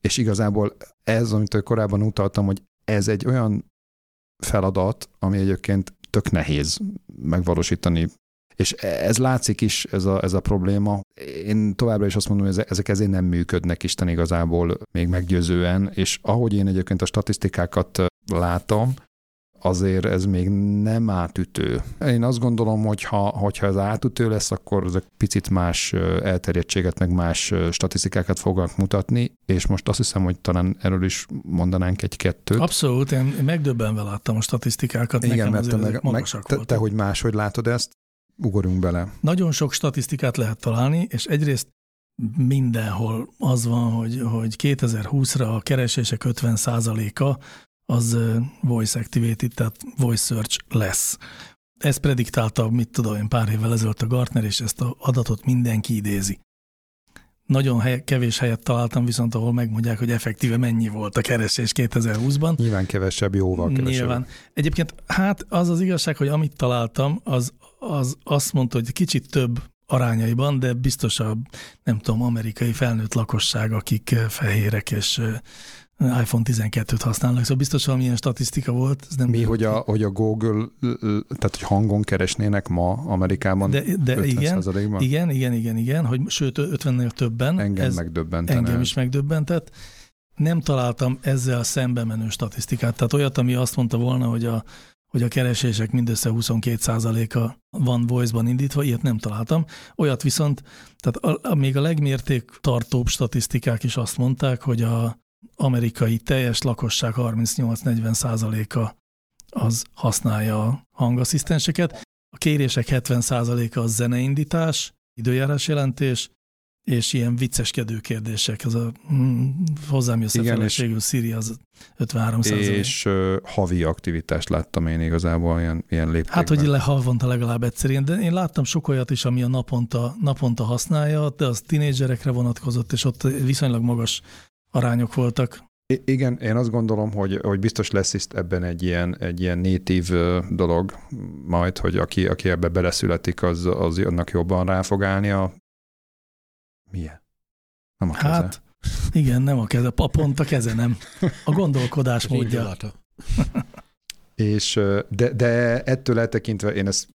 és igazából ez, amit korábban utaltam, hogy ez egy olyan feladat, ami egyébként tök nehéz megvalósítani. És ez látszik is, ez a, ez a probléma. Én továbbra is azt mondom, hogy ezek ezért nem működnek Isten igazából még meggyőzően, és ahogy én egyébként a statisztikákat látom, azért ez még nem átütő. Én azt gondolom, hogy ha, hogyha ez átütő lesz, akkor ezek picit más elterjedtséget, meg más statisztikákat fognak mutatni, és most azt hiszem, hogy talán erről is mondanánk egy-kettőt. Abszolút, én megdöbbenve láttam a statisztikákat, Igen, nekem mert te, meg, meg, te, te, hogy máshogy látod ezt, ugorjunk bele. Nagyon sok statisztikát lehet találni, és egyrészt mindenhol az van, hogy, hogy 2020-ra a keresések 50%-a az voice activated, tehát voice search lesz. Ez prediktálta, mit tudom én, pár évvel ezelőtt a Gartner, és ezt az adatot mindenki idézi. Nagyon hely, kevés helyet találtam, viszont ahol megmondják, hogy effektíve mennyi volt a keresés 2020-ban. Nyilván kevesebb, jóval kevesebb. Nyilván. Egyébként hát az az igazság, hogy amit találtam, az, az azt mondta, hogy kicsit több arányaiban, de biztos a, nem tudom, amerikai felnőtt lakosság, akik fehérek és iPhone 12-t használnak, szóval biztos valamilyen statisztika volt. Ez nem Mi, hogy a, hogy a Google, tehát hogy hangon keresnének ma Amerikában de, de igen, igen, igen, igen, igen, hogy sőt 50-nél többen. Engem ez megdöbbentene. Engem is megdöbbentett. Nem találtam ezzel szembe menő statisztikát, tehát olyat, ami azt mondta volna, hogy a, hogy a keresések mindössze 22%-a van voice-ban indítva, ilyet nem találtam. Olyat viszont, tehát a, a, még a legmérték tartóbb statisztikák is azt mondták, hogy a, amerikai teljes lakosság 38-40 százaléka az használja a hangasszisztenseket. A kérések 70 százaléka az zeneindítás, időjárás jelentés, és ilyen vicceskedő kérdések. Az a mm, hozzám jössz Igen, feleségül Siri az 53 százalék. És uh, havi aktivitást láttam én igazából ilyen, ilyen léptékben. Hát, hogy le havonta legalább egyszer. De én láttam sok olyat is, ami a naponta, naponta használja, de az tinédzserekre vonatkozott, és ott viszonylag magas arányok voltak. I- igen, én azt gondolom, hogy, hogy biztos lesz itt ebben egy ilyen, egy ilyen natív dolog majd, hogy aki, aki ebbe beleszületik, az, az annak jobban rá fog állni a... Milyen? Nem a keze. Hát, igen, nem a keze, a pont a keze nem. A gondolkodás módja. És, de, de ettől eltekintve én ezt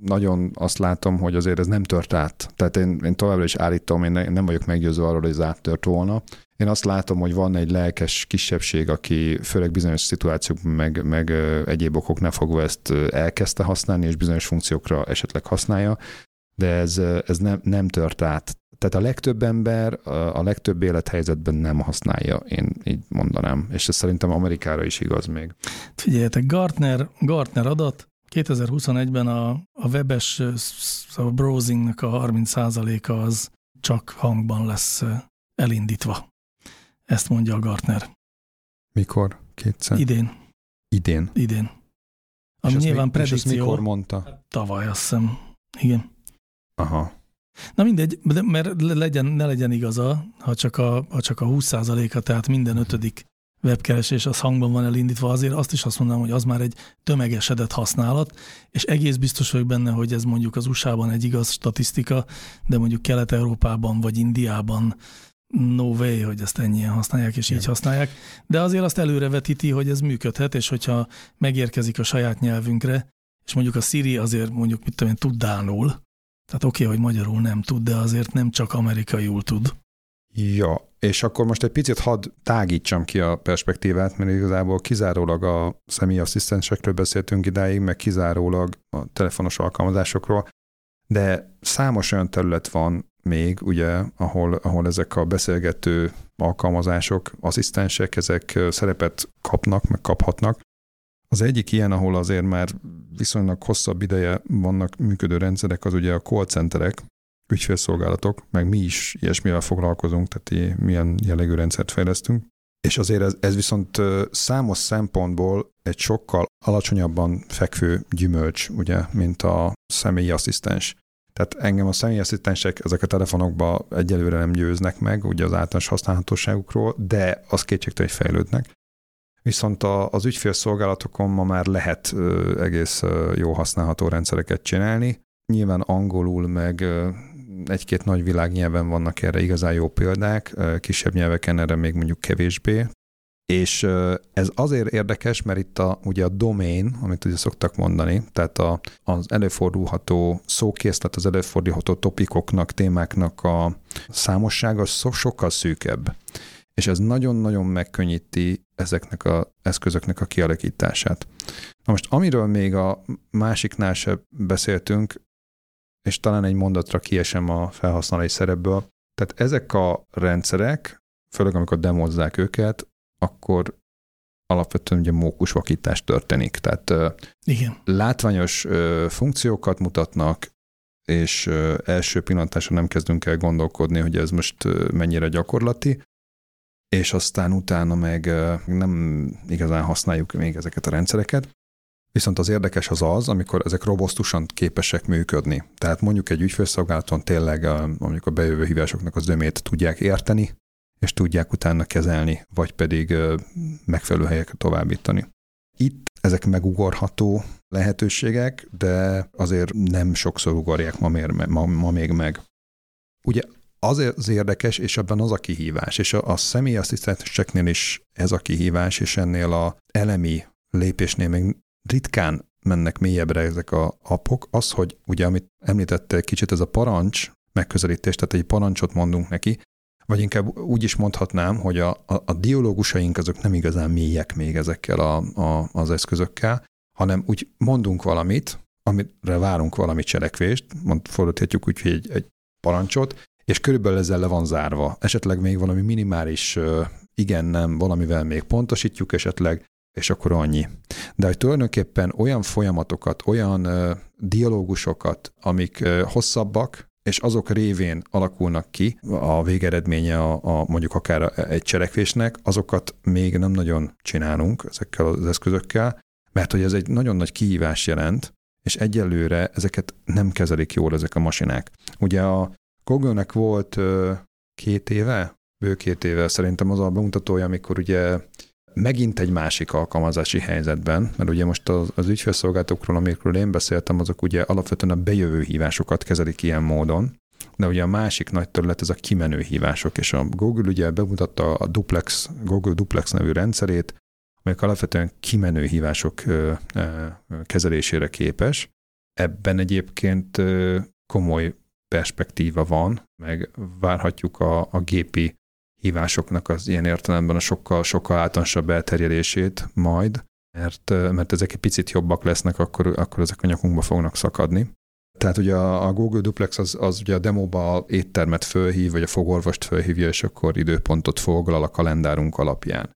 nagyon azt látom, hogy azért ez nem tört át. Tehát én, én továbbra is állítom, én nem vagyok meggyőző arról, hogy ez áttört volna. Én azt látom, hogy van egy lelkes kisebbség, aki főleg bizonyos szituációk, meg, meg egyéb okoknál fogva ezt elkezdte használni, és bizonyos funkciókra esetleg használja, de ez, ez nem, nem tört át. tehát a legtöbb ember a legtöbb élethelyzetben nem használja, én így mondanám. És ez szerintem Amerikára is igaz még. Figyeljetek, Gartner, Gartner adat, 2021-ben a, a webes a browsingnak a 30%-a az csak hangban lesz elindítva. Ezt mondja a Gartner. Mikor? Kétszer? Idén. Idén? Idén. Ami és nyilván mi, predikció. És mikor mondta? Tavaly, azt hiszem. Igen. Aha. Na mindegy, de mert legyen, ne legyen igaza, ha csak a, ha csak a 20%-a, tehát minden ötödik webkeresés az hangban van elindítva, azért azt is azt mondanám, hogy az már egy tömegesedett használat, és egész biztos vagyok benne, hogy ez mondjuk az USA-ban egy igaz statisztika, de mondjuk Kelet-Európában vagy Indiában no way, hogy ezt ennyien használják, és így használják, de azért azt előrevetíti, hogy ez működhet, és hogyha megérkezik a saját nyelvünkre, és mondjuk a Siri azért mondjuk, mit tudom én, tud dánul, tehát oké, okay, hogy magyarul nem tud, de azért nem csak amerikaiul tud. Ja, és akkor most egy picit hadd tágítsam ki a perspektívát, mert igazából kizárólag a személyasszisztensekről beszéltünk idáig, meg kizárólag a telefonos alkalmazásokról, de számos olyan terület van még, ugye, ahol, ahol ezek a beszélgető alkalmazások, asszisztensek, ezek szerepet kapnak, meg kaphatnak. Az egyik ilyen, ahol azért már viszonylag hosszabb ideje vannak működő rendszerek, az ugye a call centerek, ügyfélszolgálatok, meg mi is ilyesmivel foglalkozunk, tehát milyen jellegű rendszert fejlesztünk. És azért ez, ez viszont számos szempontból egy sokkal alacsonyabban fekvő gyümölcs, ugye, mint a személyi asszisztens. Tehát engem a személyi asszisztensek ezek a telefonokba egyelőre nem győznek meg, ugye az általános használhatóságukról, de az kétségtelen, hogy fejlődnek. Viszont a, az ügyfélszolgálatokon ma már lehet ö, egész ö, jó használható rendszereket csinálni. Nyilván angolul meg egy-két nagy világnyelven vannak erre igazán jó példák, kisebb nyelveken erre még mondjuk kevésbé. És ez azért érdekes, mert itt a, ugye a domain, amit ugye szoktak mondani, tehát a, az előfordulható szókészlet, az előfordulható topikoknak, témáknak a számossága so, sokkal szűkebb. És ez nagyon-nagyon megkönnyíti ezeknek az eszközöknek a kialakítását. Na most, amiről még a másiknál sem beszéltünk, és talán egy mondatra kiesem a felhasználói szerepből. Tehát ezek a rendszerek, főleg amikor demozzák őket, akkor alapvetően ugye mókusvakítás történik. Tehát Igen. látványos funkciókat mutatnak, és első pillantásra nem kezdünk el gondolkodni, hogy ez most mennyire gyakorlati, és aztán utána meg nem igazán használjuk még ezeket a rendszereket. Viszont az érdekes az az, amikor ezek robosztusan képesek működni. Tehát mondjuk egy ügyfélszolgálaton tényleg mondjuk a bejövő hívásoknak az zömét tudják érteni, és tudják utána kezelni, vagy pedig megfelelő helyekre továbbítani. Itt ezek megugorható lehetőségek, de azért nem sokszor ugorják ma, mér, ma, ma még meg. Ugye azért az érdekes, és ebben az a kihívás, és a, a személyasszisztenseknél is ez a kihívás, és ennél a elemi lépésnél még ritkán mennek mélyebbre ezek a appok, az, hogy ugye, amit említette kicsit, ez a parancs megközelítés, tehát egy parancsot mondunk neki, vagy inkább úgy is mondhatnám, hogy a, a, a dialógusaink azok nem igazán mélyek még ezekkel a, a, az eszközökkel, hanem úgy mondunk valamit, amire várunk valami cselekvést, mond, fordíthatjuk úgy, hogy egy, egy parancsot, és körülbelül ezzel le van zárva. Esetleg még valami minimális igen, nem, valamivel még pontosítjuk esetleg, és akkor annyi. De hogy tulajdonképpen olyan folyamatokat, olyan uh, dialógusokat, amik uh, hosszabbak, és azok révén alakulnak ki a végeredménye a, a mondjuk akár egy cselekvésnek, azokat még nem nagyon csinálunk ezekkel az eszközökkel, mert hogy ez egy nagyon nagy kihívás jelent, és egyelőre ezeket nem kezelik jól ezek a masinák. Ugye a Google-nek volt uh, két éve, bő két éve szerintem az a bemutatója, amikor ugye megint egy másik alkalmazási helyzetben, mert ugye most az, az ügyfélszolgáltókról, amikről én beszéltem, azok ugye alapvetően a bejövő hívásokat kezelik ilyen módon, de ugye a másik nagy terület ez a kimenő hívások, és a Google ugye bemutatta a Duplex, Google Duplex nevű rendszerét, amelyek alapvetően kimenő hívások kezelésére képes. Ebben egyébként komoly perspektíva van, meg várhatjuk a, a gépi hívásoknak az ilyen értelemben a sokkal, sokkal általánosabb elterjedését majd, mert, mert ezek egy picit jobbak lesznek, akkor, akkor ezek a nyakunkba fognak szakadni. Tehát ugye a Google Duplex az, az ugye a demóba éttermet fölhív, vagy a fogorvost fölhívja, és akkor időpontot foglal a kalendárunk alapján.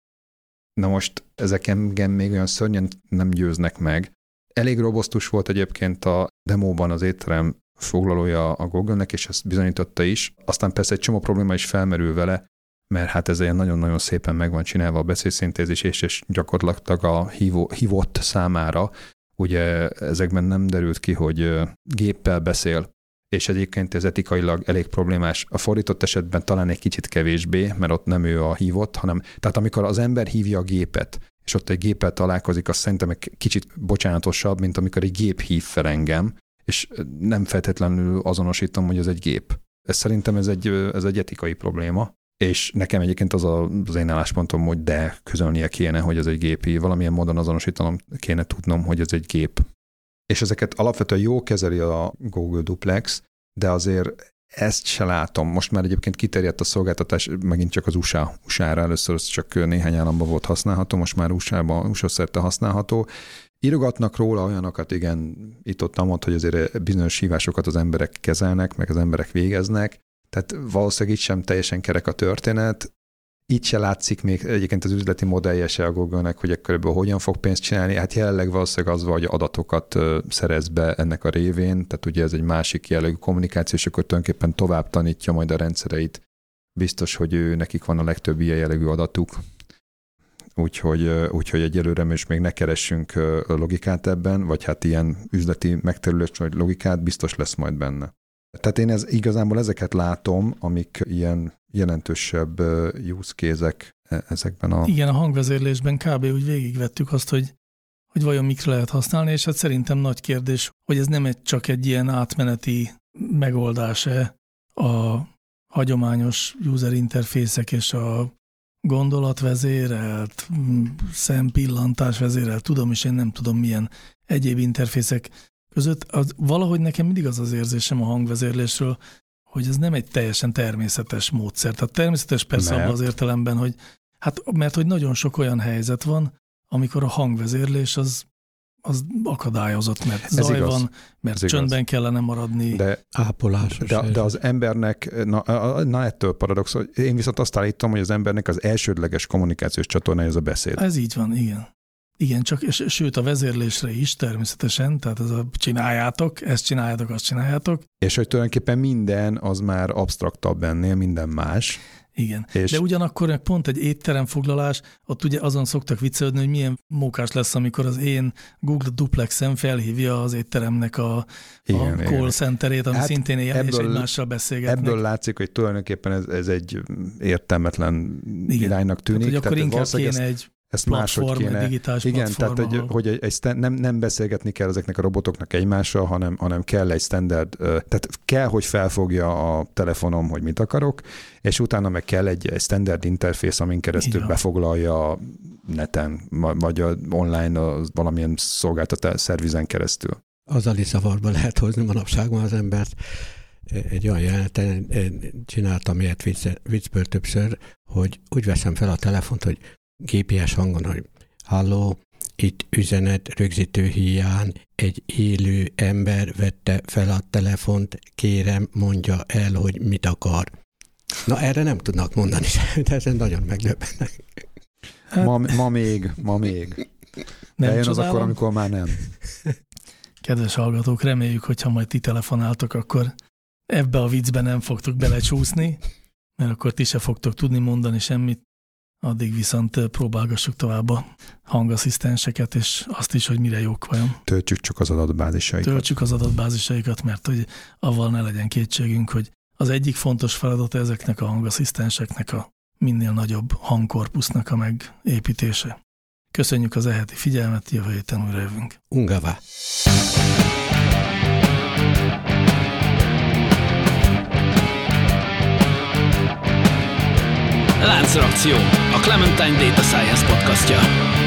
Na most ezek engem még olyan szörnyen nem győznek meg. Elég robosztus volt egyébként a demóban az étterem foglalója a Google-nek, és ezt bizonyította is. Aztán persze egy csomó probléma is felmerül vele, mert hát ez ilyen nagyon-nagyon szépen meg van csinálva a beszédszintézis, és, és gyakorlatilag a hívó, hívott számára ugye ezekben nem derült ki, hogy géppel beszél, és egyébként ez etikailag elég problémás. A fordított esetben talán egy kicsit kevésbé, mert ott nem ő a hívott, hanem tehát amikor az ember hívja a gépet, és ott egy géppel találkozik, az szerintem egy kicsit bocsánatosabb, mint amikor egy gép hív fel engem, és nem feltétlenül azonosítom, hogy ez egy gép. Ez szerintem ez egy, ez egy etikai probléma, és nekem egyébként az a, az én álláspontom, hogy de közölnie kéne, hogy ez egy gépi, valamilyen módon azonosítanom kéne tudnom, hogy ez egy gép. És ezeket alapvetően jó kezeli a Google Duplex, de azért ezt se látom. Most már egyébként kiterjedt a szolgáltatás, megint csak az USA, USA-ra először csak néhány államban volt használható, most már USA-ban, USA szerte használható. Írogatnak róla olyanokat, igen, itt-ott ott, hogy azért bizonyos hívásokat az emberek kezelnek, meg az emberek végeznek, tehát valószínűleg itt sem teljesen kerek a történet. Itt se látszik még egyébként az üzleti modellje se a Google-nek, hogy ekkor hogyan fog pénzt csinálni. Hát jelenleg valószínűleg az, hogy adatokat szerez be ennek a révén, tehát ugye ez egy másik jellegű kommunikáció, és akkor tulajdonképpen tovább tanítja majd a rendszereit. Biztos, hogy ő, nekik van a legtöbb ilyen jellegű adatuk, úgyhogy, úgyhogy egyelőre most még ne keressünk logikát ebben, vagy hát ilyen üzleti megterülés vagy logikát, biztos lesz majd benne. Tehát én ez, igazából ezeket látom, amik ilyen jelentősebb use case e, ezekben a... Igen, a hangvezérlésben kb. úgy végigvettük azt, hogy, hogy vajon mikre lehet használni, és hát szerintem nagy kérdés, hogy ez nem egy, csak egy ilyen átmeneti megoldás-e a hagyományos user interfészek és a gondolatvezérelt, szempillantás vezérelt, tudom is, én nem tudom milyen egyéb interfészek között, az, valahogy nekem mindig az az érzésem a hangvezérlésről, hogy ez nem egy teljesen természetes módszer. Tehát természetes persze abban az értelemben, hogy hát mert hogy nagyon sok olyan helyzet van, amikor a hangvezérlés az az akadályozott, mert Ez zaj igaz. van, mert Ez csöndben igaz. kellene maradni. De, ápolás. De, de az embernek, na, na ettől paradox, én viszont azt állítom, hogy az embernek az elsődleges kommunikációs csatornája az a beszéd. Ez így van, igen. Igen, csak, és, sőt a vezérlésre is természetesen, tehát ez a csináljátok, ezt csináljátok, azt csináljátok. És hogy tulajdonképpen minden az már absztraktabb ennél, minden más. Igen, és... de ugyanakkor pont egy étteremfoglalás, ott ugye azon szoktak viccelődni, hogy milyen mókás lesz, amikor az én Google Duplexem felhívja az étteremnek a, igen, a call centerét, ami hát szintén ilyen, ebből, és egymással beszélgetnek. Ebből látszik, hogy tulajdonképpen ez, ez egy értelmetlen igen. iránynak tűnik. Tehát, hogy akkor Tehát inkább kéne egy ezt platform, máshogy kéne. Digitális igen, tehát hogy, hogy egy, egy stand, nem, nem beszélgetni kell ezeknek a robotoknak egymással, hanem, hanem kell egy standard, tehát kell, hogy felfogja a telefonom, hogy mit akarok, és utána meg kell egy, egy standard interfész, amin keresztül Igen. befoglalja a neten, vagy a online a valamilyen szolgáltatás szervizen keresztül. Az is zavarba lehet hozni manapságban az embert. Egy olyan jeleneten csináltam ilyet viccből többször, hogy úgy veszem fel a telefont, hogy GPS hangon, hogy halló, itt üzenet rögzítő hiány, egy élő ember vette fel a telefont, kérem, mondja el, hogy mit akar. Na erre nem tudnak mondani, de ezen nagyon megdöbbennek. Hát, ma, ma még, ma még. Nem Eljön az akkor, amikor már nem. Kedves hallgatók, reméljük, hogyha majd ti telefonáltok, akkor ebbe a viccbe nem fogtok belecsúszni, mert akkor ti se fogtok tudni mondani semmit. Addig viszont próbálgassuk tovább a hangasszisztenseket, és azt is, hogy mire jók vajon. Töltsük csak az adatbázisaikat. Töltsük az adatbázisaikat, mert hogy avval ne legyen kétségünk, hogy az egyik fontos feladata ezeknek a hangasszisztenseknek a minél nagyobb hangkorpusznak a megépítése. Köszönjük az eheti figyelmet, jövő héten újra jövünk. Ungava. Láncreakció, Clementine Data Science podcastja.